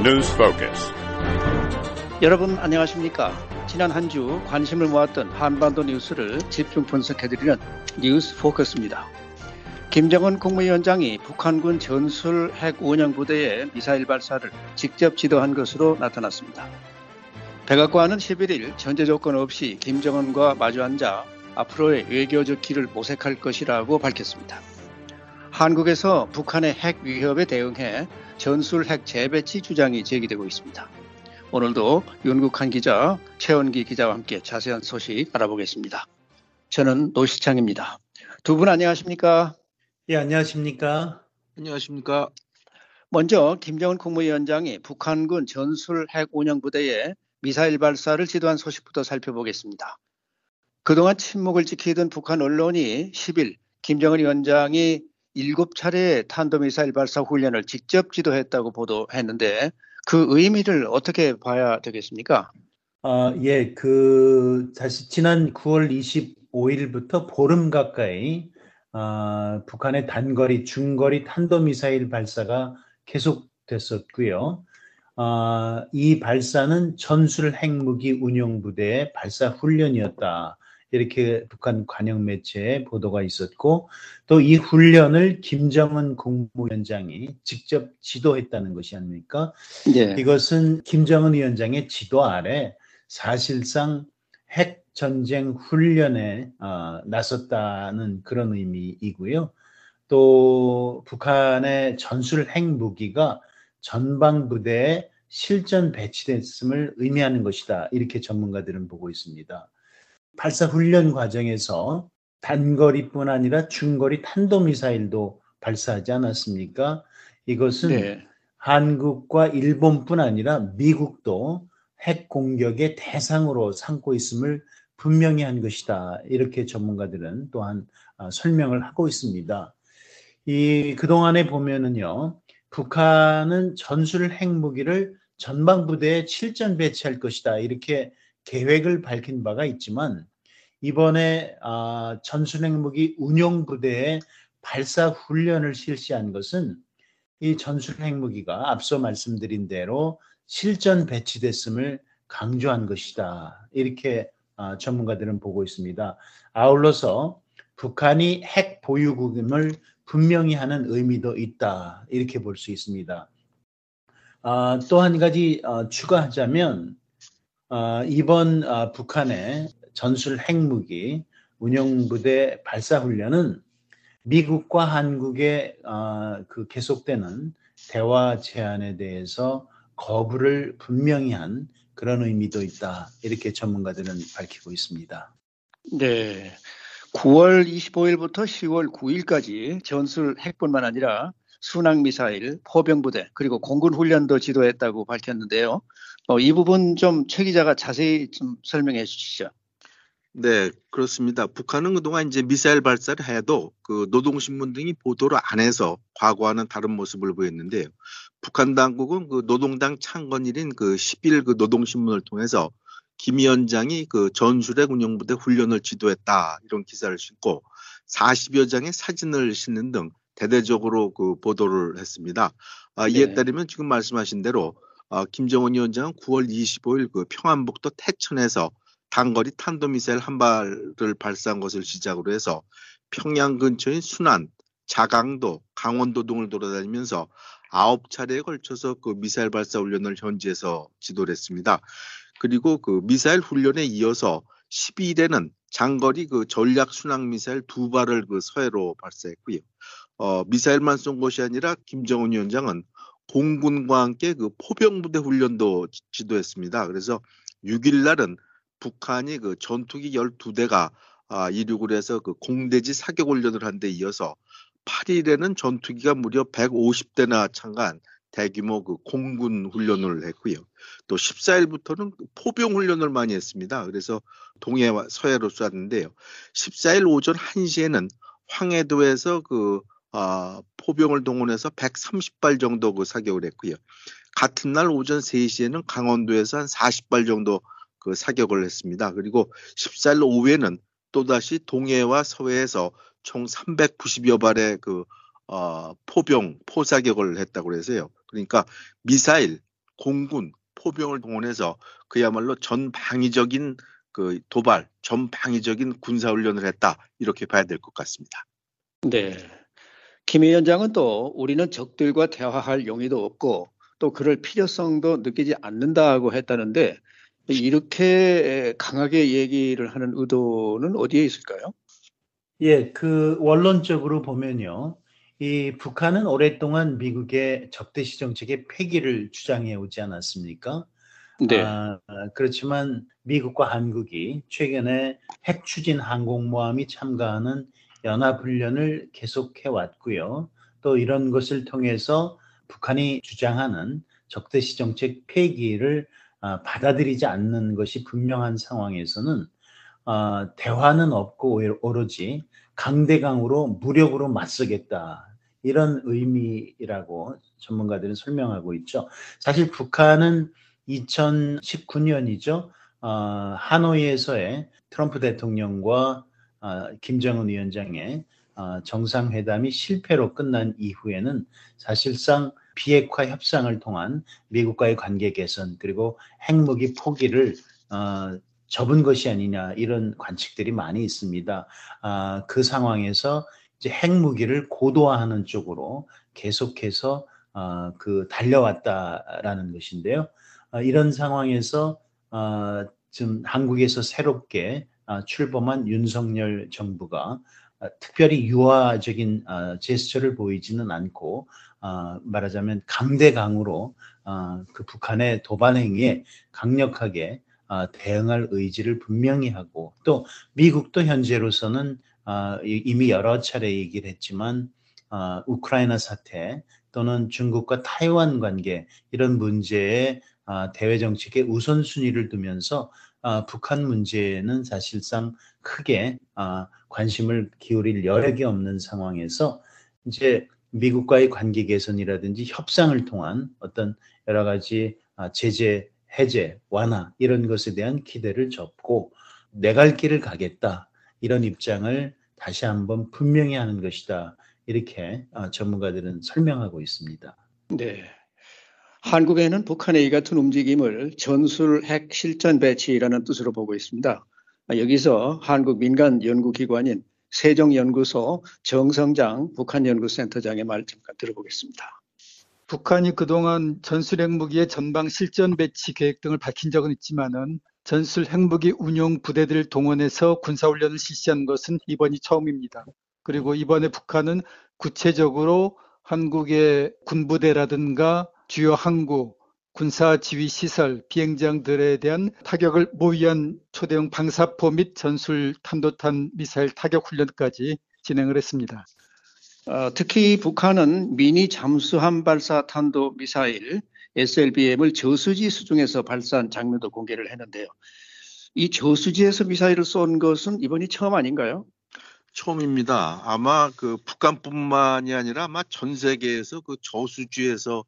News Focus. 여러분 안녕하십니까? 지난 한 주 관심을 모았던 한반도 뉴스를 집중 분석해드리는 뉴스 포커스입니다. 김정은 국무위원장이 북한군 전술 핵 운영 부대의 미사일 발사를 직접 지도한 것으로 나타났습니다. 백악관은 11일 전제 조건 없이 김정은과 마주 앉아 앞으로의 외교적 길을 모색할 것이라고 밝혔습니다. 한국에서 북한의 핵 위협에 대응해 전술 핵 재배치 주장이 제기되고 있습니다. 오늘도 윤국한 기자, 최원기 기자와 함께 자세한 소식 알아보겠습니다. 저는 노시창입니다. 두 분 안녕하십니까? 예, 안녕하십니까? 안녕하십니까? 먼저 김정은 국무위원장이 북한군 전술 핵 운영 부대에 미사일 발사를 지도한 소식부터 살펴보겠습니다. 그동안 침묵을 지키던 북한 언론이 10일 김정은 위원장이 7차례의 탄도미사일 발사 훈련을 직접 지도했다고 보도했는데 그 의미를 어떻게 봐야 되겠습니까? 아, 예, 그 사실 지난 9월 25일부터 보름 가까이 아, 북한의 단거리, 중거리 탄도미사일 발사가 계속됐었고요. 아, 이 발사는 전술 핵무기 운용 부대의 발사 훈련이었다. 이렇게 북한 관영 매체에 보도가 있었고 또 이 훈련을 김정은 국무위원장이 직접 지도했다는 것이 아닙니까? 네. 이것은 김정은 위원장의 지도 아래 사실상 핵 전쟁 훈련에 어, 나섰다는 그런 의미이고요. 또 북한의 전술 핵 무기가 전방 부대에 실전 배치됐음을 의미하는 것이다. 이렇게 전문가들은 보고 있습니다. 발사 훈련 과정에서 단거리뿐 아니라 중거리 탄도미사일도 발사하지 않았습니까? 이것은 네. 한국과 일본뿐 아니라 미국도 핵 공격의 대상으로 삼고 있음을 분명히 한 것이다. 이렇게 전문가들은 또한 아, 설명을 하고 있습니다. 이 그동안에 보면은요. 북한은 전술 핵무기를 전방 부대에 실전 배치할 것이다. 이렇게 계획을 밝힌 바가 있지만 이번에 아, 전술핵무기 운용 부대에 발사 훈련을 실시한 것은 이 전술핵무기가 앞서 말씀드린 대로 실전 배치됐음을 강조한 것이다. 이렇게 아, 전문가들은 보고 있습니다. 아울러서 북한이 핵 보유국임을 분명히 하는 의미도 있다. 이렇게 볼 수 있습니다. 아, 또 한 가지 어, 추가하자면 어, 이번 어, 북한의 전술 핵무기 운영부대 발사 훈련은 미국과 한국의 어, 그 계속되는 대화 제안에 대해서 거부를 분명히 한 그런 의미도 있다. 이렇게 전문가들은 밝히고 있습니다. 네. 9월 25일부터 10월 9일까지 전술 핵뿐만 아니라 순항미사일, 포병부대, 그리고 공군 훈련도 지도했다고 밝혔는데요. 어, 이 부분 좀 최 기자가 자세히 좀 설명해 주시죠. 네, 그렇습니다. 북한은 그동안 이제 미사일 발사를 해도 그 노동신문 등이 보도를 안 해서 과거와는 다른 모습을 보였는데요. 북한 당국은 그 노동당 창건일인 그 10일 그 노동신문을 통해서 김 위원장이 그 전술핵 운영부대 훈련을 지도했다 이런 기사를 싣고 40여 장의 사진을 싣는 등 대대적으로 그 보도를 했습니다. 아, 이에 네. 따르면 지금 말씀하신 대로 어, 김정은 위원장은 9월 25일 그 평안북도 태천에서 단거리 탄도미사일 한 발을 발사한 것을 시작으로 해서 평양 근처인 순안, 자강도, 강원도 등을 돌아다니면서 아홉 차례에 걸쳐서 그 미사일 발사 훈련을 현지에서 지도를 했습니다. 그리고 그 미사일 훈련에 이어서 12일에는 장거리 그 전략 순항 미사일 두 발을 그 서해로 발사했고요. 어, 미사일만 쏜 것이 아니라 김정은 위원장은 공군과 함께 그 포병부대 훈련도 지도했습니다. 그래서 6일 날은 북한이 그 전투기 12대가 아, 이륙을 해서 그 공대지 사격 훈련을 한 데 이어서 8일에는 전투기가 무려 150대나 참가한 대규모 그 공군 훈련을 했고요. 또 14일부터는 포병 훈련을 많이 했습니다. 그래서 동해와 서해로 쐈는데요. 14일 오전 1시에는 황해도에서 그 아, 포병을 동원해서 130발 정도 그 사격을 했고요. 같은 날 오전 3시에는 강원도에서 한 40발 정도 그 사격을 했습니다. 그리고 14일 오후에는 또다시 동해와 서해에서 총 390여 발의 그 어, 포병, 포사격을 했다고 해서요. 그러니까 미사일, 공군, 포병을 동원해서 그야말로 전방위적인 그 도발, 전방위적인 군사 훈련을 했다 이렇게 봐야 될 것 같습니다. 네. 김 위원장은 또 우리는 적들과 대화할 용의도 없고 또 그럴 필요성도 느끼지 않는다고 했다는데 이렇게 강하게 얘기를 하는 의도는 어디에 있을까요? 예, 그 원론적으로 보면요. 이 북한은 오랫동안 미국의 적대시 정책의 폐기를 주장해 오지 않았습니까? 네. 아, 그렇지만 미국과 한국이 최근에 핵 추진 항공모함이 참가하는 연합훈련을 계속해 왔고요. 또 이런 것을 통해서 북한이 주장하는 적대시 정책 폐기를 아, 받아들이지 않는 것이 분명한 상황에서는 아, 대화는 없고 오로지 강대강으로 무력으로 맞서겠다. 이런 의미라고 전문가들은 설명하고 있죠. 사실 북한은 2019년이죠. 어, 하노이에서의 트럼프 대통령과 어, 김정은 위원장의 어, 정상회담이 실패로 끝난 이후에는 사실상 비핵화 협상을 통한 미국과의 관계 개선 그리고 핵무기 포기를 어, 접은 것이 아니냐 이런 관측들이 많이 있습니다. 아, 그 상황에서 이제 핵무기를 고도화하는 쪽으로 계속해서 어, 그 달려왔다라는 것인데요. 어, 이런 상황에서 어, 지금 한국에서 새롭게 어, 출범한 윤석열 정부가 어, 특별히 유화적인 어, 제스처를 보이지는 않고 말하자면 강대강으로 그 북한의 도발 행위에 강력하게 대응할 의지를 분명히 하고 또 미국도 현재로서는 이미 여러 차례 얘기를 했지만 우크라이나 사태 또는 중국과 타이완 관계 이런 문제에 아, 대외 정책의 우선순위를 두면서 아, 북한 문제는 사실상 크게 아, 관심을 기울일 여력이 없는 상황에서 이제 미국과의 관계 개선이라든지 협상을 통한 어떤 여러 가지 제재 해제 완화 이런 것에 대한 기대를 접고 내 갈 길을 가겠다 이런 입장을 다시 한번 분명히 하는 것이다 이렇게 전문가들은 설명하고 있습니다. 네. 한국에는 북한의 이 같은 움직임을 전술 핵 실전 배치라는 뜻으로 보고 있습니다. 여기서 한국 민간 연구기관인 세종연구소 정성장 북한연구센터장의 말 잠깐 들어보겠습니다. 북한이 그동안 전술 핵무기의 전방 실전 배치 계획 등을 밝힌 적은 있지만은 전술 핵무기 운용 부대들을 동원해서 군사훈련을 실시한 것은 이번이 처음입니다. 그리고 이번에 북한은 구체적으로 한국의 군부대라든가 주요 항구, 군사 지휘 시설, 비행장들에 대한 타격을 모의한 초대형 방사포 및 전술 탄도탄 미사일 타격 훈련까지 진행을 했습니다. 어, 특히 북한은 미니 잠수함 발사 탄도 미사일 SLBM을 저수지 수중에서 발사한 장면도 공개를 했는데요. 이 저수지에서 미사일을 쏜 것은 이번이 처음 아닌가요? 처음입니다. 아마 그 북한뿐만이 아니라 아마 전 세계에서 그 저수지에서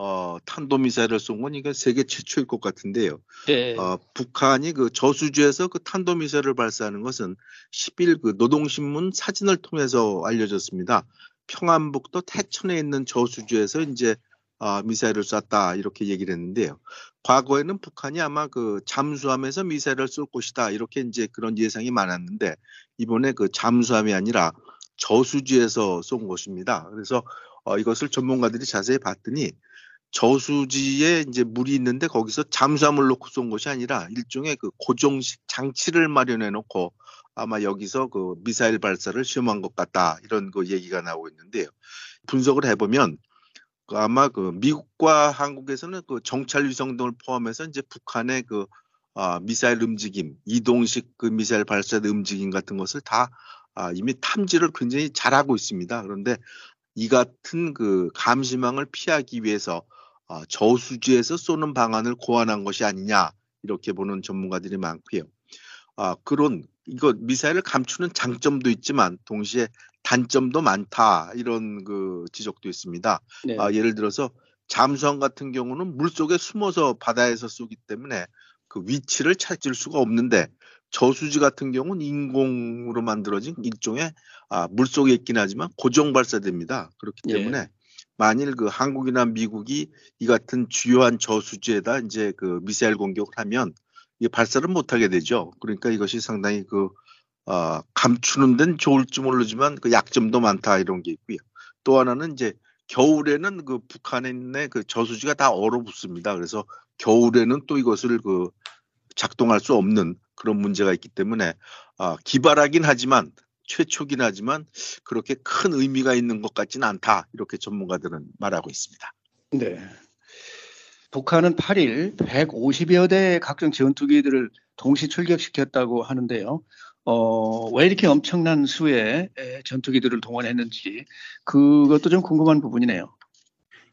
어, 탄도미사일을 쏜 건 이게 세계 최초일 것 같은데요. 네. 어, 북한이 그 저수지에서 그 탄도미사일을 발사하는 것은 10일 그 노동신문 사진을 통해서 알려졌습니다. 평안북도 태천에 있는 저수지에서 이제 어, 미사일을 쐈다 이렇게 얘기를 했는데요. 과거에는 북한이 아마 그 잠수함에서 미사일을 쏠 것이다 이렇게 이제 그런 예상이 많았는데 이번에 그 잠수함이 아니라 저수지에서 쏜 것입니다. 그래서 어, 이것을 전문가들이 자세히 봤더니 저수지에 이제 물이 있는데 거기서 잠수함을 놓고 쏜 것이 아니라 일종의 그 고정식 장치를 마련해 놓고 아마 여기서 그 미사일 발사를 시험한 것 같다 이런 그 얘기가 나오고 있는데요. 분석을 해보면 그 아마 그 미국과 한국에서는 그 정찰 위성 등을 포함해서 이제 북한의 그 아, 미사일 움직임, 이동식 그 미사일 발사 움직임 같은 것을 다 아, 이미 탐지를 굉장히 잘하고 있습니다. 그런데 이 같은 그 감시망을 피하기 위해서 어, 저수지에서 쏘는 방안을 고안한 것이 아니냐 이렇게 보는 전문가들이 많고요. 아, 그런 이거 미사일을 감추는 장점도 있지만 동시에 단점도 많다 이런 그 지적도 있습니다. 네. 아, 예를 들어서 잠수함 같은 경우는 물 속에 숨어서 바다에서 쏘기 때문에 그 위치를 찾을 수가 없는데 저수지 같은 경우는 인공으로 만들어진 일종의 아, 물 속에 있긴 하지만 고정 발사됩니다. 그렇기 예. 때문에 예. 만일 그 한국이나 미국이 이 같은 주요한 저수지에다 이제 그 미사일 공격을 하면 이 발사를 못하게 되죠. 그러니까 이것이 상당히 그 어, 감추는 데는 좋을지 모르지만 그 약점도 많다 이런 게 있고요. 또 하나는 이제 겨울에는 그 있는 그 저수지가 다 얼어붙습니다. 그래서 겨울에는 또 이것을 그 작동할 수 없는 그런 문제가 있기 때문에 아, 기발하긴 하지만 최초긴 하지만 그렇게 큰 의미가 있는 것 같지는 않다 이렇게 전문가들은 말하고 있습니다. 네. 북한은 8일 150여 대 각종 전투기들을 동시 출격시켰다고 하는데요. 어, 왜 이렇게 엄청난 수의 전투기들을 동원했는지 그것도 좀 궁금한 부분이네요.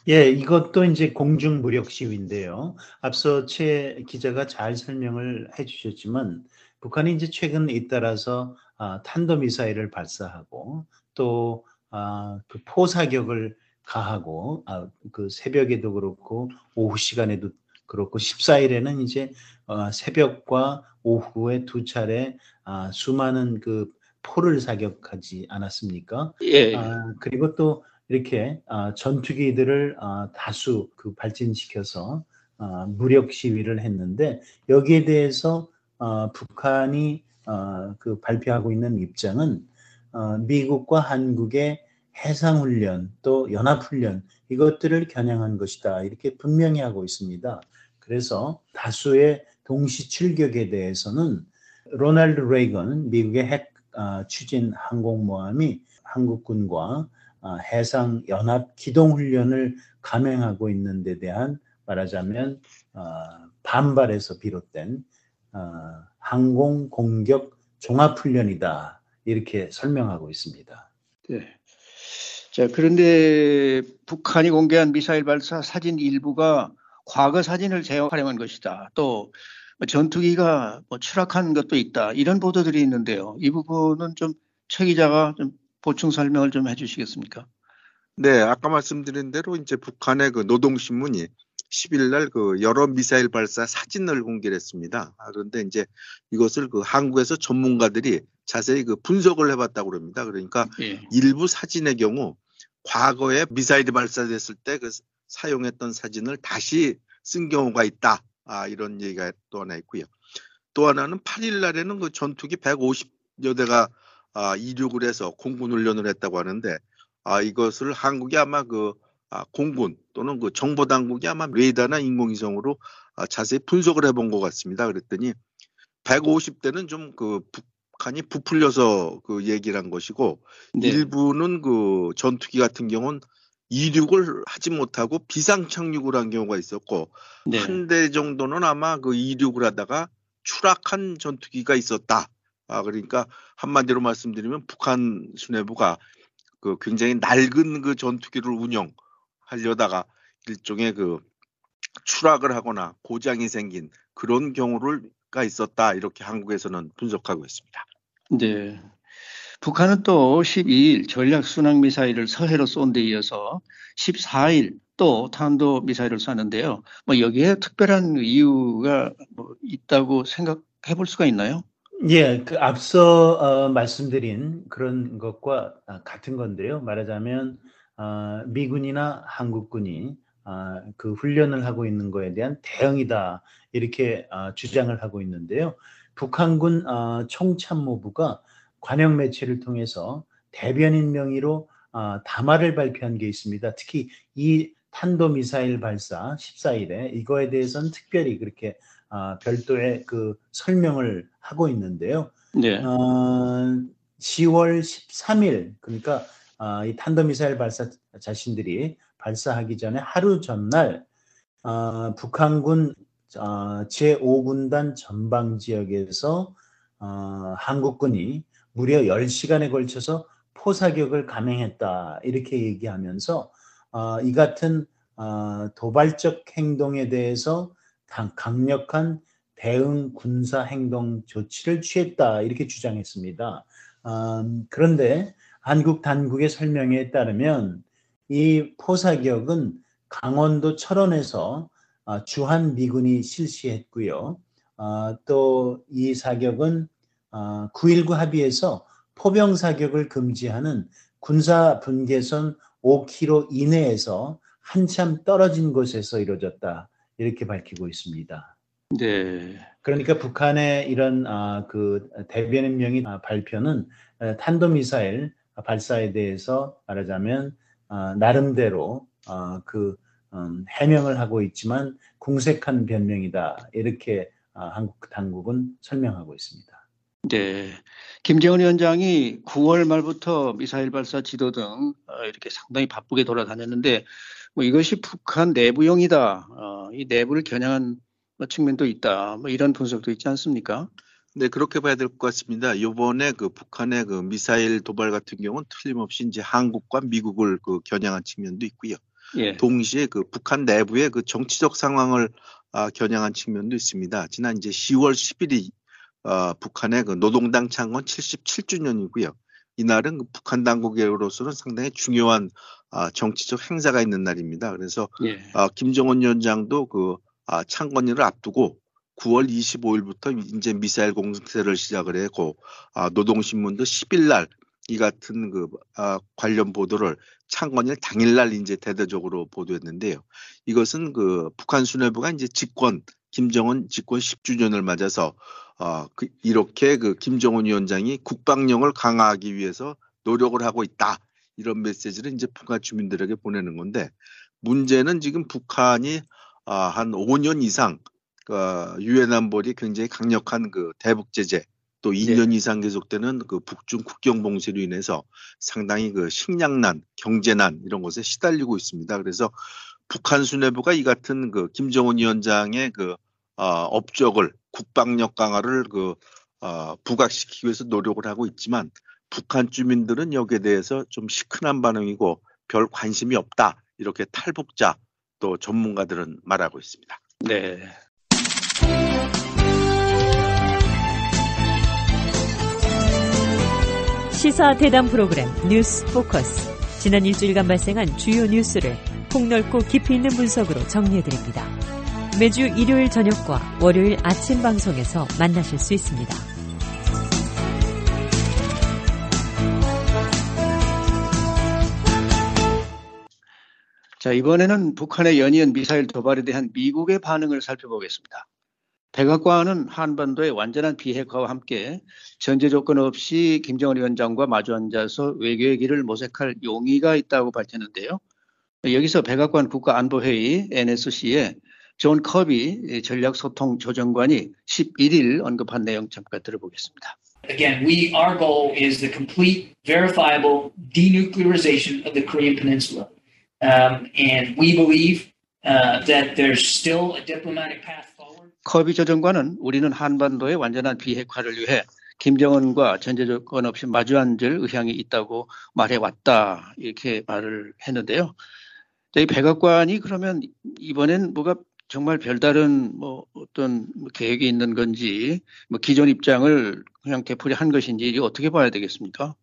예, 이것도 이제 공중 무력 시위인데요. 앞서 최 기자가 잘 설명을 해 주셨지만 북한이 이제 최근 잇따라서 아, 탄도 미사일을 발사하고 또 아, 그 포사격을 가하고 아, 그 새벽에도 그렇고 오후 시간에도 그렇고 14일에는 이제 어, 새벽과 오후에 두 차례 아, 수많은 그 포를 사격하지 않았습니까? 예. 아, 그리고 또 이렇게 아, 전투기들을 아, 다수 그 발진시켜서 아, 무력 시위를 했는데 여기에 대해서 아, 북한이 아, 그 발표하고 있는 입장은 아, 미국과 한국의 해상훈련 또 연합훈련 이것들을 겨냥한 것이다 이렇게 분명히 하고 있습니다. 그래서 다수의 동시 출격에 대해서는 로널드 레이건 미국의 핵 아, 추진 항공모함이 한국군과 아, 해상 연합 기동 훈련을 감행하고 있는 데 대한 말하자면 아, 반발에서 비롯된 아, 항공 공격 종합 훈련이다 이렇게 설명하고 있습니다. 네. 자, 그런데 북한이 공개한 미사일 발사 사진 일부가 과거 사진을 재활용한 것이다. 또 전투기가 뭐 추락한 것도 있다. 이런 보도들이 있는데요. 이 부분은 좀 최 기자가 좀 보충 설명을 좀 해주시겠습니까? 네, 아까 말씀드린 대로 이제 북한의 그 노동신문이 10일 날 그 여러 미사일 발사 사진을 공개했습니다. 아, 그런데 이제 이것을 그 한국에서 전문가들이 자세히 그 분석을 해봤다고 합니다. 그러니까 예. 일부 사진의 경우 과거에 미사일이 발사됐을 때 그 사용했던 사진을 다시 쓴 경우가 있다. 아, 이런 얘기가 또 하나 있고요. 또 하나는 8일 날에는 그 전투기 150여 대가 아, 이륙을 해서 공군 훈련을 했다고 하는데 아, 이것을 한국이 아마 그 아, 공군 또는 그 정보 당국이 아마 레이더나 인공위성으로 아, 자세히 분석을 해본 것 같습니다. 그랬더니 150대는 좀 그 북한이 부풀려서 그 얘기를 한 것이고 네. 일부는 그 전투기 같은 경우는 이륙을 하지 못하고 비상 착륙을 한 경우가 있었고 네. 한대 정도는 아마 그 이륙을 하다가 추락한 전투기가 있었다. 아 그러니까 한마디로 말씀드리면 북한 수뇌부가 그 굉장히 낡은 그 전투기를 운영 하려다가 일종의 그 추락을 하거나 고장이 생긴 그런 경우가 있었다 이렇게 한국에서는 분석하고 있습니다. 네. 북한은 또 12일 전략 순항 미사일을 서해로 쏜 데 이어서 14일 또 탄도 미사일을 쐈는데요. 뭐 여기에 특별한 이유가 뭐 있다고 생각해 볼 수가 있나요? 예, 그 앞서 어, 말씀드린 그런 것과 아, 같은 건데요. 말하자면 아, 미군이나 한국군이 아, 그 훈련을 하고 있는 거에 대한 대응이다 이렇게 아, 주장을 하고 있는데요. 북한군 아, 총참모부가 관영 매체를 통해서 대변인 명의로 아, 담화를 발표한 게 있습니다. 특히 이 탄도미사일 발사 14일에 이거에 대해서는 특별히 그렇게 아, 별도의 그 설명을 하고 있는데요. 네. 어, 10월 13일 그러니까 아, 이 탄도미사일 발사 자신들이 발사하기 전에 하루 전날 아, 북한군 아, 제5군단 전방 지역에서 아, 한국군이 무려 10시간에 걸쳐서 포사격을 감행했다 이렇게 얘기하면서 아, 이 같은 아, 도발적 행동에 대해서 강- 강력한 대응 군사 행동 조치를 취했다 이렇게 주장했습니다. 음, 그런데 한국 당국의 설명에 따르면 이 포사격은 강원도 철원에서 아, 주한 미군이 실시했고요. 아, 또이 사격은 아, 9.19 합의에서 포병 사격을 금지하는 군사 분계선 5km 이내에서 한참 떨어진 곳에서 이루어졌다. 이렇게 밝히고 있습니다. 네. 그러니까 북한의 이런 아, 그 대변인 명의 아, 발표는 에, 탄도미사일 발사에 대해서 말하자면 아, 나름대로 아, 그 음, 해명을 하고 있지만 궁색한 변명이다 이렇게 아, 한국 당국은 설명하고 있습니다. 네. 김정은 위원장이 9월 말부터 미사일 발사 지도 등 어, 이렇게 상당히 바쁘게 돌아다녔는데 뭐 이것이 북한 내부용이다. 어, 이 내부를 겨냥한 뭐 측면도 있다. 뭐 이런 분석도 있지 않습니까? 네, 그렇게 봐야 될 것 같습니다. 요번에 그 북한의 그 미사일 도발 같은 경우는 틀림없이 이제 한국과 미국을 그 겨냥한 측면도 있고요. 예. 동시에 그 북한 내부의 그 정치적 상황을 아, 겨냥한 측면도 있습니다. 지난 이제 10월 10일이 어, 북한의 그 노동당 창건 77주년이고요. 이날은 그 북한 당국으로서는 상당히 중요한 아, 정치적 행사가 있는 날입니다. 그래서 예. 아, 김정은 위원장도 그 아, 창건일을 앞두고 9월 25일부터 이제 미사일 공세를 시작을 했고 아, 노동신문도 10일 날 이 같은 그 아, 관련 보도를 창건일 당일날 이제 대대적으로 보도했는데요. 이것은 그 북한 수뇌부가 이제 집권 김정은 집권 10주년을 맞아서 어, 그 이렇게 그 김정은 위원장이 국방력을 강화하기 위해서 노력을 하고 있다. 이런 메시지를 이제 북한 주민들에게 보내는 건데 문제는 지금 북한이 아, 한 5년 이상 그 유엔 안보리 굉장히 강력한 그 대북 제재 또 2년 이상 계속되는 그 북중 국경 봉쇄로 인해서 상당히 그 식량난, 경제난 이런 것에 시달리고 있습니다. 그래서 북한 수뇌부가 이 같은 그 김정은 위원장의 그 어, 업적을 국방력 강화를 그 어, 부각시키기 위해서 노력을 하고 있지만 북한 주민들은 여기에 대해서 좀 시큰한 반응이고 별 관심이 없다 이렇게 탈북자 또 전문가들은 말하고 있습니다. 네. 시사 대담 프로그램 뉴스 포커스. 지난 일주일간 발생한 주요 뉴스를 폭넓고 깊이 있는 분석으로 정리해드립니다. 매주 일요일 저녁과 월요일 아침 방송에서 만나실 수 있습니다. 자, 이번에는 북한의 연이은 미사일 도발에 대한 미국의 반응을 살펴보겠습니다. 백악관은 한반도의 완전한 비핵화와 함께 전제 조건 없이 김정은 위원장과 마주 앉아서 외교의 길을 모색할 용의가 있다고 밝혔는데요. 여기서 백악관 국가안보회의 NSC의 존 커비 전략소통 조정관이 11일 언급한 내용 잠깐 들어보겠습니다. Again, we our goal is the complete, verifiable denuclearization of the Korean Peninsula, um, and we believe uh, that there's still a diplomatic path. 커비 조정관은 우리는 한반도의 완전한 비핵화를 위해 김정은과 전제 조건 없이 마주 앉을 의향이 있다고 말해왔다 이렇게 말을 했는데요. 이 백악관이 그러면 이번엔 뭐가 정말 별다른 뭐 어떤 계획이 있는 건지 뭐 기존 입장을 그냥 되풀이한 것인지 이게 어떻게 봐야 되겠습니까?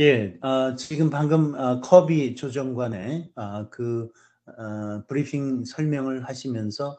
예, 어, 지금 방금 어, 커비 조정관의 어, 그 어, 브리핑 설명을 하시면서 어,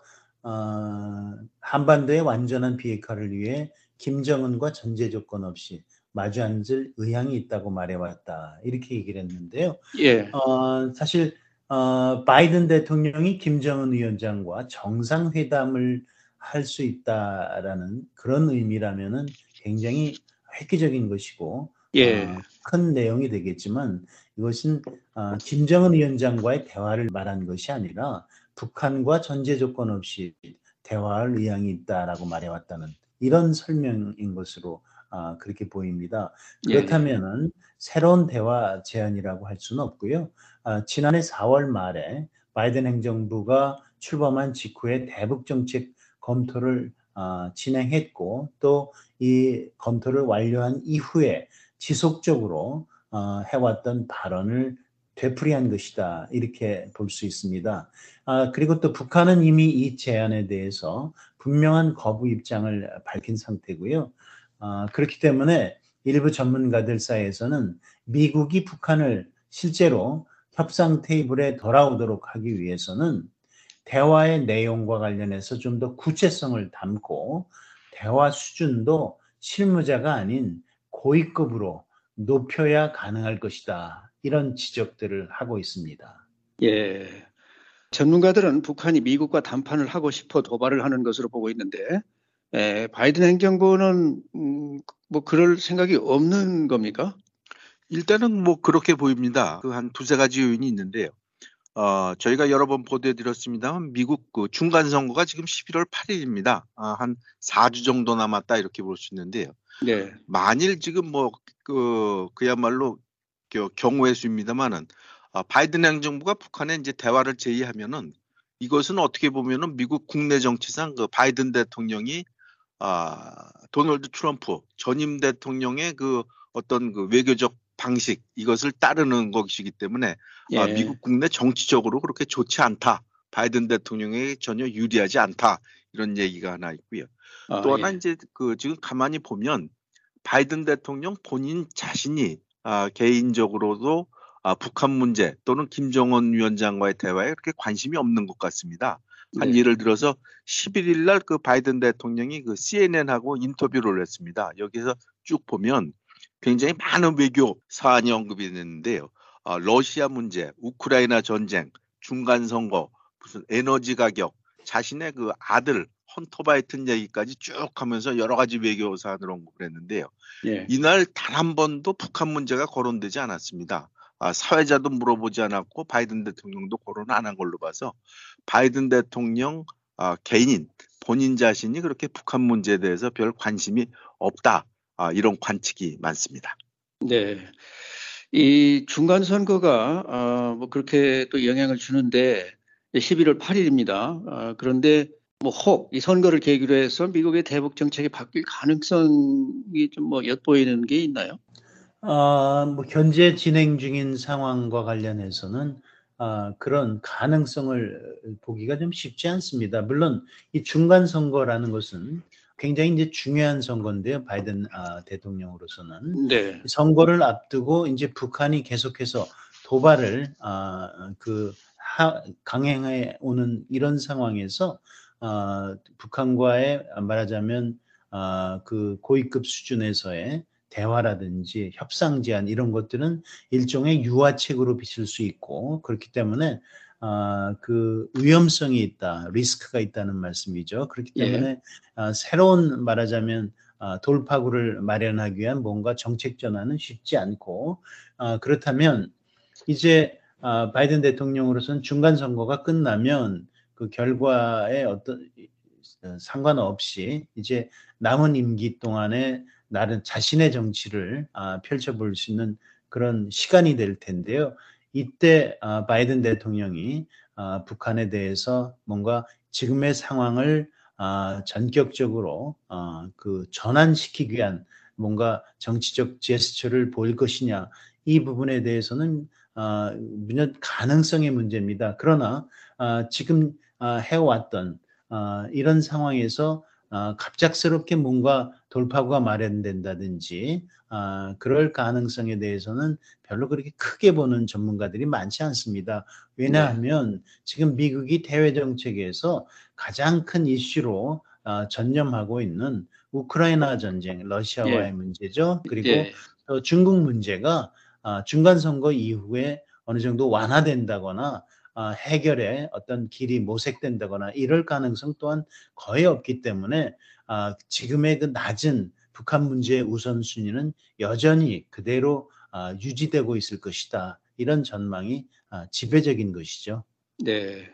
한반도의 완전한 비핵화를 위해 김정은과 전제 조건 없이 마주 앉을 의향이 있다고 말해왔다. 이렇게 얘기를 했는데요. 예, 어, 사실 어, 바이든 대통령이 김정은 위원장과 정상회담을 할 수 있다라는 그런 의미라면은 굉장히 획기적인 것이고 예, 어, 큰 내용이 되겠지만 이것은 어, 김정은 위원장과의 대화를 말한 것이 아니라 북한과 전제 조건 없이 대화할 의향이 있다라고 말해왔다는 이런 설명인 것으로 아, 그렇게 보입니다. 예. 그렇다면은 새로운 대화 제안이라고 할 수는 없고요. 아, 지난해 4월 말에 바이든 행정부가 출범한 직후에 대북 정책 검토를 아, 진행했고 또 이 검토를 완료한 이후에 지속적으로 어, 해왔던 발언을 되풀이한 것이다 이렇게 볼 수 있습니다. 아, 그리고 또 북한은 이미 이 제안에 대해서 분명한 거부 입장을 밝힌 상태고요. 아, 그렇기 때문에 일부 전문가들 사이에서는 미국이 북한을 실제로 협상 테이블에 돌아오도록 하기 위해서는 대화의 내용과 관련해서 좀 더 구체성을 담고 대화 수준도 실무자가 아닌 고위급으로 높여야 가능할 것이다. 이런 지적들을 하고 있습니다. 예. 전문가들은 북한이 미국과 담판을 하고 싶어 도발을 하는 것으로 보고 있는데, 에, 바이든 행정부는 음, 뭐 그럴 생각이 없는 겁니까? 일단은 뭐 그렇게 보입니다. 그 한 두세 가지 요인이 있는데요. 어, 저희가 여러 번 보도해 드렸습니다만 미국 그 중간 선거가 지금 11월 8일입니다. 아, 한 4주 정도 남았다 이렇게 볼 수 있는데요. 네. 만일 지금 뭐 그 그야말로 그 경우의 수입니다만은 아, 바이든 행정부가 북한에 이제 대화를 제의하면은 이것은 어떻게 보면은 미국 국내 정치상 그 바이든 대통령이 아, 도널드 트럼프 전임 대통령의 그 어떤 그 외교적 방식 이것을 따르는 것이기 때문에 예. 아, 미국 국내 정치적으로 그렇게 좋지 않다. 바이든 대통령에게 전혀 유리하지 않다. 이런 얘기가 하나 있고요. 아, 또 하나 예. 이제 그 지금 가만히 보면 바이든 대통령 본인 자신이 아, 개인적으로도 아, 북한 문제 또는 김정은 위원장과의 대화에 그렇게 관심이 없는 것 같습니다. 한 네. 예를 들어서 11일 날 그 바이든 대통령이 그 CNN하고 인터뷰를 했습니다. 여기서 쭉 보면 굉장히 많은 외교 사안이 언급이 됐는데요. 아, 러시아 문제, 우크라이나 전쟁, 중간 선거, 무슨 에너지 가격, 자신의 그 아들 헌터 바이튼 얘기까지 쭉 하면서 여러 가지 외교 사안을 언급을 했는데요. 예. 이날 단 한 번도 북한 문제가 거론되지 않았습니다. 아, 사회자도 물어보지 않았고 바이든 대통령도 거론 안 한 걸로 봐서 바이든 대통령 아, 개인 본인 자신이 그렇게 북한 문제에 대해서 별 관심이 없다. 아, 이런 관측이 많습니다. 네. 이 중간 선거가 어, 뭐 그렇게 또 영향을 주는데 11월 8일입니다. 어, 그런데 뭐 혹 이 선거를 계기로 해서 미국의 대북 정책이 바뀔 가능성이 좀 뭐 엿보이는 게 있나요? 아, 뭐 현재 진행 중인 상황과 관련해서는 아, 그런 가능성을 보기가 좀 쉽지 않습니다. 물론 이 중간 선거라는 것은 굉장히 이제 중요한 선거인데요. 바이든 아, 대통령으로서는 네. 선거를 앞두고 이제 북한이 계속해서 도발을 아, 그 하- 강행해 오는 이런 상황에서 아, 북한과의 말하자면 아, 그 고위급 수준에서의 대화라든지 협상 제안 이런 것들은 일종의 유화책으로 비칠 수 있고 그렇기 때문에 아, 그 위험성이 있다, 리스크가 있다는 말씀이죠. 그렇기 예. 때문에 아, 새로운 말하자면 아, 돌파구를 마련하기 위한 뭔가 정책 전환은 쉽지 않고 아, 그렇다면 이제 아, 바이든 대통령으로서는 중간 선거가 끝나면 그 결과에 어떤 어, 상관없이 이제 남은 임기 동안에 나름 자신의 정치를 아, 펼쳐볼 수 있는 그런 시간이 될 텐데요. 이때 아, 바이든 대통령이 아, 북한에 대해서 뭔가 지금의 상황을 아, 전격적으로 아, 그 전환시키기 위한 뭔가 정치적 제스처를 보일 것이냐 이 부분에 대해서는 아, 물론 가능성의 문제입니다. 그러나 아, 지금 아, 해왔던 아, 이런 상황에서 아, 갑작스럽게 뭔가 돌파구가 마련된다든지 아, 그럴 가능성에 대해서는 별로 그렇게 크게 보는 전문가들이 많지 않습니다. 왜냐하면 지금 미국이 대외 정책에서 가장 큰 이슈로 아, 전념하고 있는 우크라이나 전쟁, 러시아와의 예. 문제죠. 그리고 예. 또 중국 문제가 아, 중간 선거 이후에 어느 정도 완화된다거나 아, 해결에 어떤 길이 모색된다거나 이럴 가능성 또한 거의 없기 때문에 아, 지금의 그 낮은 북한 문제의 우선순위는 여전히 그대로 아, 유지되고 있을 것이다. 이런 전망이 아, 지배적인 것이죠. 네.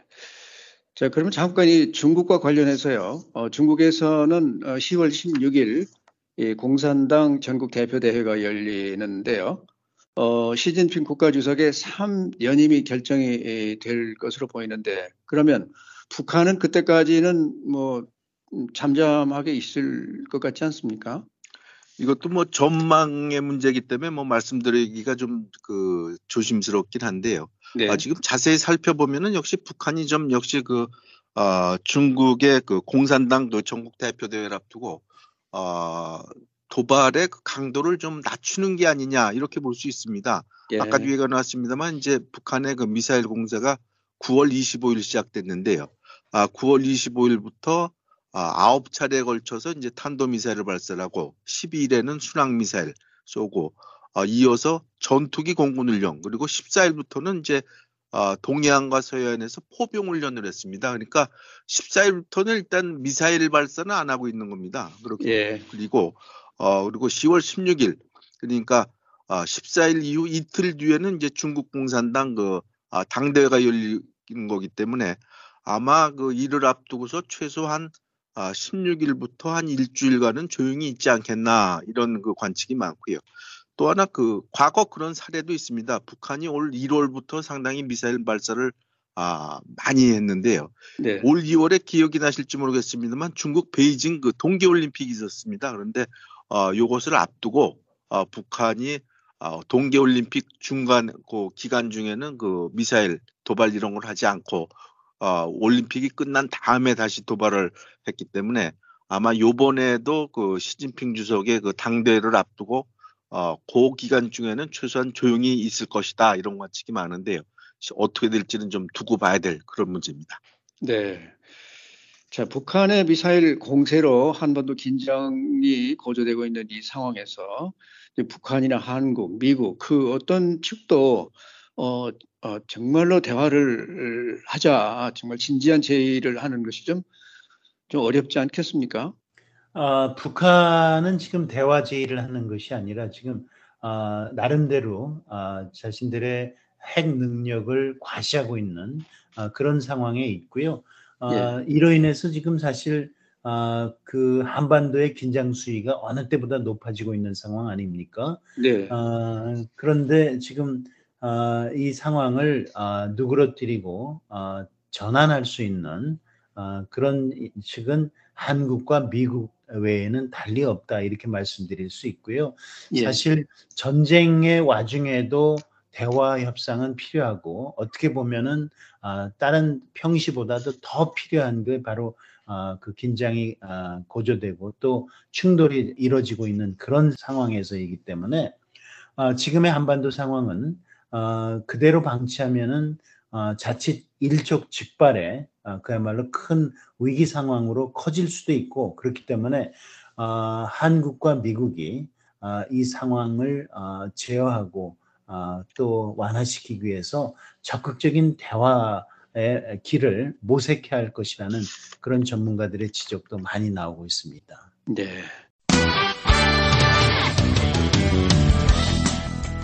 자, 그러면 잠깐 이 중국과 관련해서요. 어, 중국에서는 어, 10월 16일 이 공산당 전국 대표 대회가 열리는데요. 어, 시진핑 국가주석의 3연임이 결정이 에, 될 것으로 보이는데 그러면 북한은 그때까지는 뭐 음, 잠잠하게 있을 것 같지 않습니까? 이것도 뭐 전망의 문제이기 때문에 뭐 말씀드리기가 좀 그 조심스럽긴 한데요. 네. 아, 지금 자세히 살펴보면은 역시 북한이 좀 역시 그 아, 중국의 그 공산당 그 전국 대표 대회를 앞두고 아, 도발의 그 강도를 좀 낮추는 게 아니냐 이렇게 볼 수 있습니다. 예. 아까 뒤에가 나왔습니다만 이제 북한의 그 미사일 공세가 9월 25일 시작됐는데요. 아, 9월 25일부터 아, 9차례에 걸쳐서 이제 탄도 미사일을 발사하고 12일에는 순항 미사일 쏘고 어, 이어서 전투기 공군 훈련 그리고 14일부터는 이제 어, 동해안과 서해안에서 포병 훈련을 했습니다. 그러니까 14일부터는 일단 미사일 발사는 안 하고 있는 겁니다. 그렇게 예. 그리고 어 그리고 10월 16일 그러니까 아 14일 이후 이틀 뒤에는 이제 중국 공산당 그 아, 당대회가 열리는 거기 때문에 아마 그 일을 앞두고서 최소한 아 16일부터 한 일주일간은 조용히 있지 않겠나 이런 그 관측이 많고요. 또 하나 그 과거 그런 사례도 있습니다. 북한이 올 1월부터 상당히 미사일 발사를 아 많이 했는데요. 네. 올 2월에 기억이 나실지 모르겠습니다만 중국 베이징 그 동계올림픽이 있었습니다. 그런데 어, 요것을 앞두고 어, 북한이 어, 동계올림픽 중간 그 기간 중에는 그 미사일 도발 이런 걸 하지 않고 어, 올림픽이 끝난 다음에 다시 도발을 했기 때문에 아마 요번에도 그 시진핑 주석의 그 당대회를 앞두고 어, 그 기간 중에는 최소한 조용히 있을 것이다 이런 관측이 많은데요. 어떻게 될지는 좀 두고 봐야 될 그런 문제입니다. 네. 자, 북한의 미사일 공세로 한반도 긴장이 고조되고 있는 이 상황에서 북한이나 한국, 미국 그 어떤 측도 어, 어, 정말로 대화를 하자, 정말 진지한 제의를 하는 것이 좀, 좀 어렵지 않겠습니까? 아, 북한은 지금 대화 제의를 하는 것이 아니라 지금 아, 나름대로 아, 자신들의 핵 능력을 과시하고 있는 아, 그런 상황에 있고요. 아, 이로 인해서 지금 사실 아, 그 한반도의 긴장 수위가 어느 때보다 높아지고 있는 상황 아닙니까? 네. 아, 그런데 지금 아, 이 상황을 아, 누그러뜨리고 아, 전환할 수 있는 아, 그런 측은 한국과 미국 외에는 달리 없다 이렇게 말씀드릴 수 있고요. 예. 사실 전쟁의 와중에도 대화 협상은 필요하고 어떻게 보면은 아, 다른 평시보다도 더 필요한 게 바로 아, 그 긴장이 아, 고조되고 또 충돌이 이루어지고 있는 그런 상황에서이기 때문에 아, 지금의 한반도 상황은 아, 그대로 방치하면은 아, 자칫 일촉즉발의 아, 그야말로 큰 위기 상황으로 커질 수도 있고 그렇기 때문에 아, 한국과 미국이 아, 이 상황을 아, 제어하고 아, 또 완화시키기 위해서 적극적인 대화의 길을 모색해야 할 것이라는 그런 전문가들의 지적도 많이 나오고 있습니다. 네.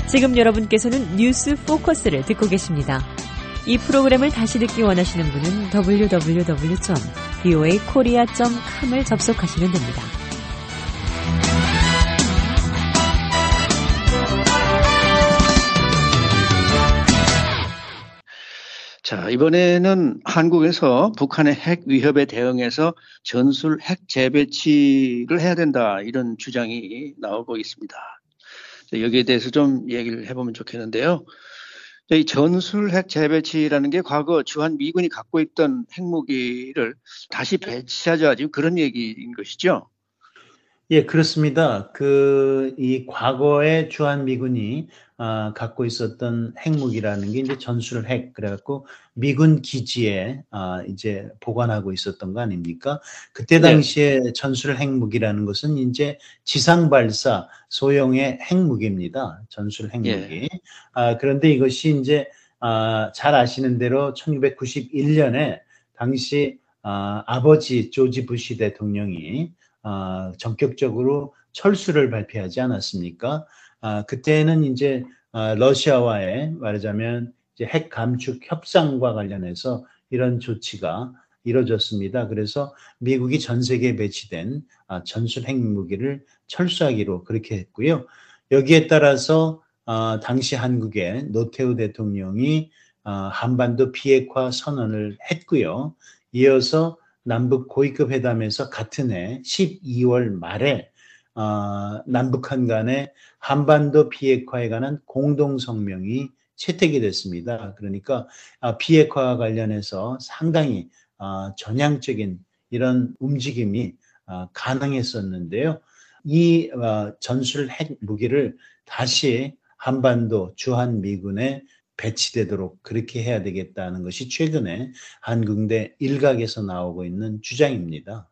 지금 여러분께서는 뉴스 포커스를 듣고 계십니다. 이 프로그램을 다시 듣기 원하시는 분은 www.voakorea.com을 접속하시면 됩니다. 자, 이번에는 한국에서 북한의 핵 위협에 대응해서 전술 핵 재배치를 해야 된다. 이런 주장이 나오고 있습니다. 자, 여기에 대해서 좀 얘기를 해보면 좋겠는데요. 이 전술 핵 재배치라는 게 과거 주한 미군이 갖고 있던 핵무기를 다시 배치하자 지금 그런 얘기인 것이죠. 예, 그렇습니다. 그, 이 과거에 주한 미군이 아, 갖고 있었던 핵무기라는 게 이제 전술 핵, 그래갖고 미군 기지에 아, 이제 보관하고 있었던 거 아닙니까? 그때 네. 당시에 전술 핵무기라는 것은 이제 지상 발사 소형의 핵무기입니다. 전술 핵무기. 아, 그런데 이것이 이제 아, 잘 아시는 대로 1991년에 당시 아, 아버지 조지 부시 대통령이 아, 전격적으로 철수를 발표하지 않았습니까? 아, 그때는 이제 아, 러시아와의 말하자면 이제 핵 감축 협상과 관련해서 이런 조치가 이뤄졌습니다. 그래서 미국이 전 세계에 배치된 아, 전술 핵무기를 철수하기로 그렇게 했고요. 여기에 따라서 아, 당시 한국의 노태우 대통령이 아, 한반도 비핵화 선언을 했고요. 이어서 남북 고위급 회담에서 같은 해 12월 말에 어, 남북한 간의 한반도 비핵화에 관한 공동 성명이 채택이 됐습니다. 그러니까 아, 비핵화와 관련해서 상당히 아, 전향적인 이런 움직임이 아, 가능했었는데요. 이 어, 전술 핵 무기를 다시 한반도 주한 미군에 배치되도록 그렇게 해야 되겠다는 것이 최근에 한국대 일각에서 나오고 있는 주장입니다.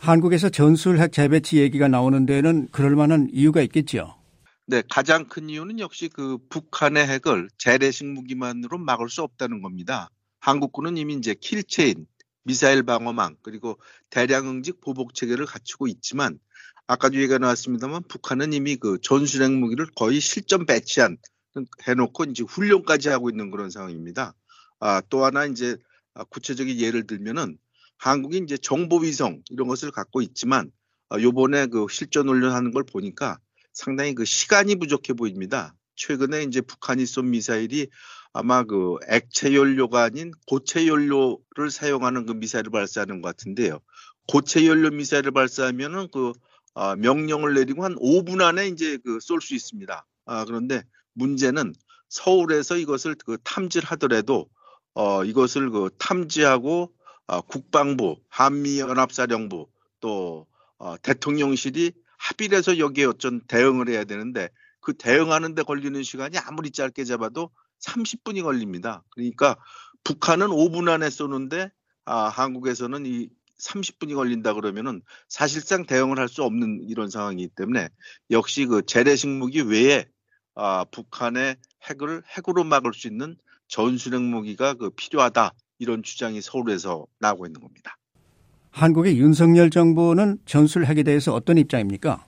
한국에서 전술 핵 재배치 얘기가 나오는 데는 그럴 만한 이유가 있겠죠. 네, 가장 큰 이유는 역시 그 북한의 핵을 재래식 무기만으로 막을 수 없다는 겁니다. 한국군은 이미 이제 kill chain, 미사일 방어망, 그리고 대량 응징 보복 체계를 갖추고 있지만 아까도 얘기가 나왔습니다만 북한은 이미 그 전술핵 무기를 거의 실전 배치한 해놓고 이제 훈련까지 하고 있는 그런 상황입니다. 아, 또 하나 이제 구체적인 예를 들면은 한국이 이제 정보위성 이런 것을 갖고 있지만 어, 요번에 그 실전 훈련하는 걸 보니까 상당히 그 시간이 부족해 보입니다. 최근에 이제 북한이 쏜 미사일이 아마 그 액체 연료가 아닌 고체 연료를 사용하는 그 미사일을 발사하는 것 같은데요. 고체 연료 미사일을 발사하면은 그 아, 명령을 내리고 한 5분 안에 이제 그 쏠 수 있습니다. 아, 그런데 문제는 서울에서 이것을 그 탐지를 하더라도 어, 이것을 그 탐지하고 어, 국방부, 한미연합사령부 또 어, 대통령실이 합의를 해서 여기에 어쩐 대응을 해야 되는데 그 대응하는 데 걸리는 시간이 아무리 짧게 잡아도 30분이 걸립니다. 그러니까 북한은 5분 안에 쏘는데 아, 한국에서는 이 30분이 걸린다 그러면은 사실상 대응을 할 수 없는 이런 상황이기 때문에 역시 그 재래식 무기 외에 아, 북한의 핵을 핵으로 막을 수 있는 전술핵 무기가 그 필요하다 이런 주장이 서울에서 나오고 있는 겁니다. 한국의 윤석열 정부는 전술 핵에 대해서 어떤 입장입니까?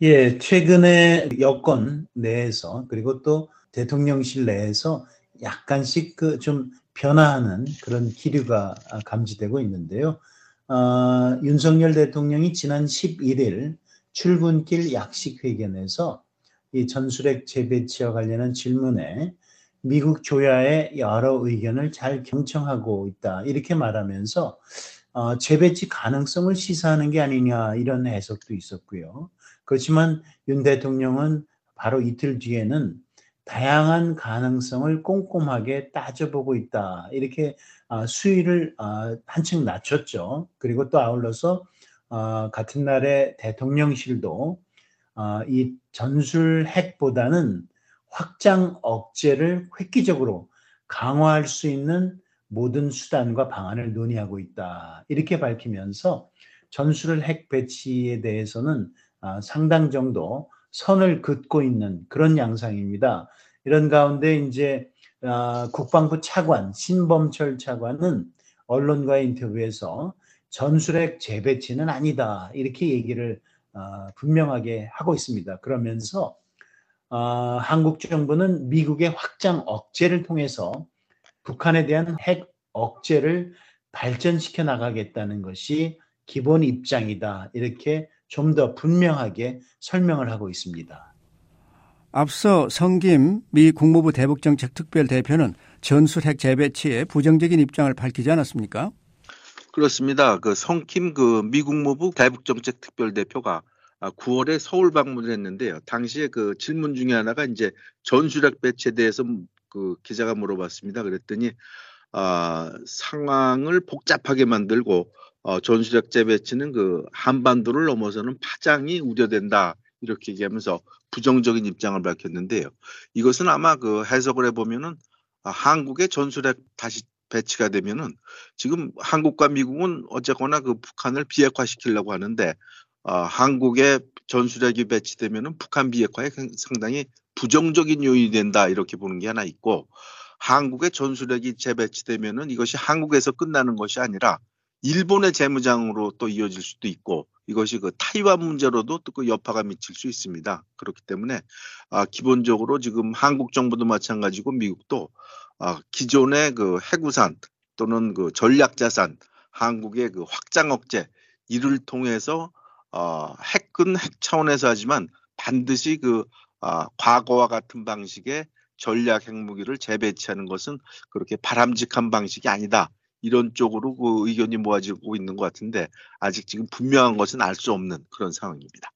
예, 최근에 여권 내에서 그리고 또 대통령실 내에서 약간씩 그 좀 변화하는 그런 기류가 감지되고 있는데요. 어, 윤석열 대통령이 지난 11일 출근길 약식 회견에서 이 전술핵 재배치와 관련한 질문에 미국 조야의 여러 의견을 잘 경청하고 있다 이렇게 말하면서 어, 재배치 가능성을 시사하는 게 아니냐 이런 해석도 있었고요. 그렇지만 윤 대통령은 바로 이틀 뒤에는 다양한 가능성을 꼼꼼하게 따져보고 있다. 이렇게 어, 수위를 어, 한층 낮췄죠. 그리고 또 아울러서 어, 같은 날에 대통령실도 이 전술 핵보다는 확장 억제를 획기적으로 강화할 수 있는 모든 수단과 방안을 논의하고 있다. 이렇게 밝히면서 전술 핵 배치에 대해서는 상당 정도 선을 긋고 있는 그런 양상입니다. 이런 가운데 이제 어, 국방부 차관 신범철 차관은 언론과의 인터뷰에서 전술핵 재배치는 아니다 이렇게 얘기를 어, 분명하게 하고 있습니다. 그러면서 어, 한국 정부는 미국의 확장 억제를 통해서 북한에 대한 핵 억제를 발전시켜 나가겠다는 것이 기본 입장이다 이렇게 좀 더 분명하게 설명을 하고 있습니다. 앞서 성김 미 국무부 대북정책 특별 대표는 전술핵 재배치에 부정적인 입장을 밝히지 않았습니까? 그렇습니다. 그 성킴 그 미국무부 대북정책 특별 대표가 9월에 서울 방문을 했는데요. 당시에 그 질문 중에 하나가 이제 전술핵 배치에 대해서 그 기자가 물어봤습니다. 그랬더니 아, 상황을 복잡하게 만들고 어, 전술핵 재배치는 그 한반도를 넘어서는 파장이 우려된다 이렇게 얘기하면서 부정적인 입장을 밝혔는데요. 이것은 아마 그 해석을 해보면은 아, 한국의 전술핵 다시 배치가 되면은 지금 한국과 미국은 어쨌거나 그 북한을 비핵화시키려고 하는데 어, 한국의 전술핵이 배치되면은 북한 비핵화에 상당히 부정적인 요인이 된다 이렇게 보는 게 하나 있고 한국의 전술핵이 재배치되면은 이것이 한국에서 끝나는 것이 아니라 일본의 재무장으로 또 이어질 수도 있고 이것이 그 타이완 문제로도 또 그 여파가 미칠 수 있습니다. 그렇기 때문에 아, 기본적으로 지금 한국 정부도 마찬가지고 미국도 아, 기존의 그 해구산 또는 그 전략자산 한국의 그 확장 억제 이를 통해서 어, 핵은 핵 차원에서 하지만 반드시 그 아, 과거와 같은 방식의 전략 핵무기를 재배치하는 것은 그렇게 바람직한 방식이 아니다. 이런 쪽으로 그 의견이 모아지고 있는 것 같은데 아직 지금 분명한 것은 알 수 없는 그런 상황입니다.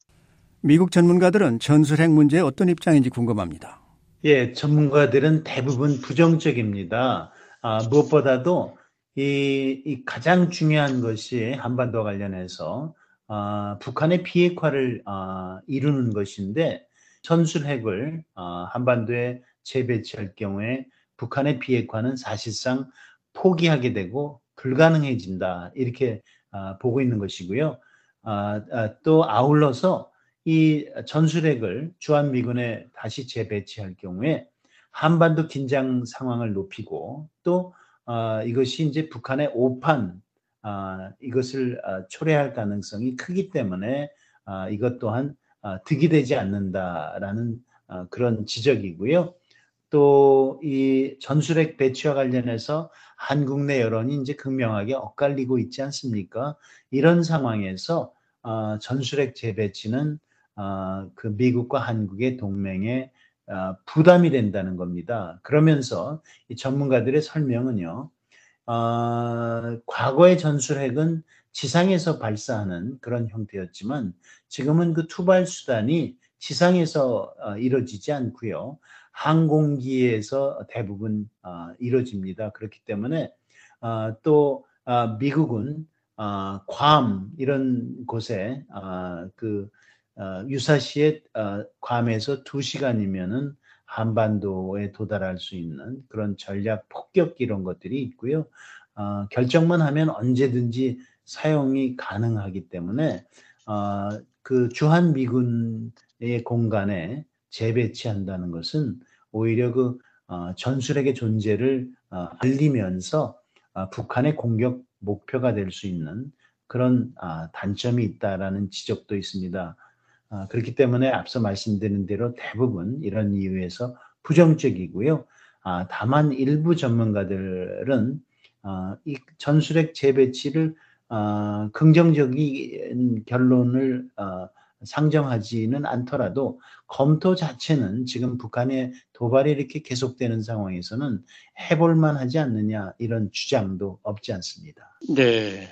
미국 전문가들은 전술 핵 문제에 어떤 입장인지 궁금합니다. 예, 전문가들은 대부분 부정적입니다. 아, 무엇보다도 이, 이, 가장 중요한 것이 한반도 관련해서 아, 북한의 비핵화를 아, 이루는 것인데 전술핵을 아, 한반도에 재배치할 경우에 북한의 비핵화는 사실상 포기하게 되고 불가능해진다 이렇게 아, 보고 있는 것이고요. 아, 아, 또 아울러서 이 전술핵을 주한미군에 다시 재배치할 경우에 한반도 긴장 상황을 높이고 또 어, 이것이 이제 북한의 오판 어, 이것을 어, 초래할 가능성이 크기 때문에 어, 이것 또한 어, 득이 되지 않는다라는 어, 그런 지적이고요. 또 이 전술핵 배치와 관련해서 한국 내 여론이 이제 극명하게 엇갈리고 있지 않습니까? 이런 상황에서 어, 전술핵 재배치는 어, 그 미국과 한국의 동맹에 어, 부담이 된다는 겁니다. 그러면서 이 전문가들의 설명은요, 어, 과거의 전술핵은 지상에서 발사하는 그런 형태였지만 지금은 그 투발 수단이 지상에서 어, 이루어지지 않고요. 항공기에서 대부분 어, 이루어집니다. 그렇기 때문에 어, 또 어, 미국은 어, 괌 이런 곳에 어, 그 어, 유사시에 어, 괌에서 두 시간이면은 한반도에 도달할 수 있는 그런 전략 폭격기 이런 것들이 있고요. 어, 결정만 하면 언제든지 사용이 가능하기 때문에 어, 그 주한 미군의 공간에 재배치한다는 것은 오히려 그 어, 전술핵의 존재를 어, 알리면서 어, 북한의 공격 목표가 될 수 있는 그런 아, 단점이 있다라는 지적도 있습니다. 아, 그렇기 때문에 앞서 말씀드린 대로 대부분 이런 이유에서 부정적이고요. 아, 다만 일부 전문가들은 아, 이 전술핵 재배치를 아, 긍정적인 결론을 아, 상정하지는 않더라도 검토 자체는 지금 북한의 도발이 이렇게 계속되는 상황에서는 해볼만 하지 않느냐 이런 주장도 없지 않습니다. 네.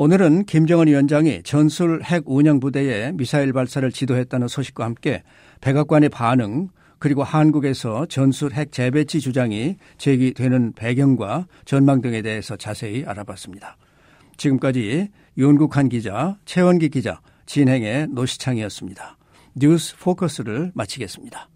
오늘은 김정은 위원장이 전술 핵 운영 부대의 미사일 발사를 지도했다는 소식과 함께 백악관의 반응 그리고 한국에서 전술 핵 재배치 주장이 제기되는 배경과 전망 등에 대해서 자세히 알아봤습니다. 지금까지 윤국한 기자, 최원기 기자, 진행의 노시창이었습니다. 뉴스 포커스를 마치겠습니다.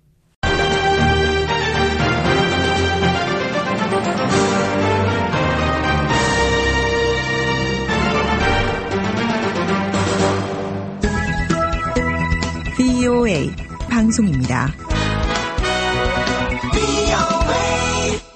VOA 방송입니다.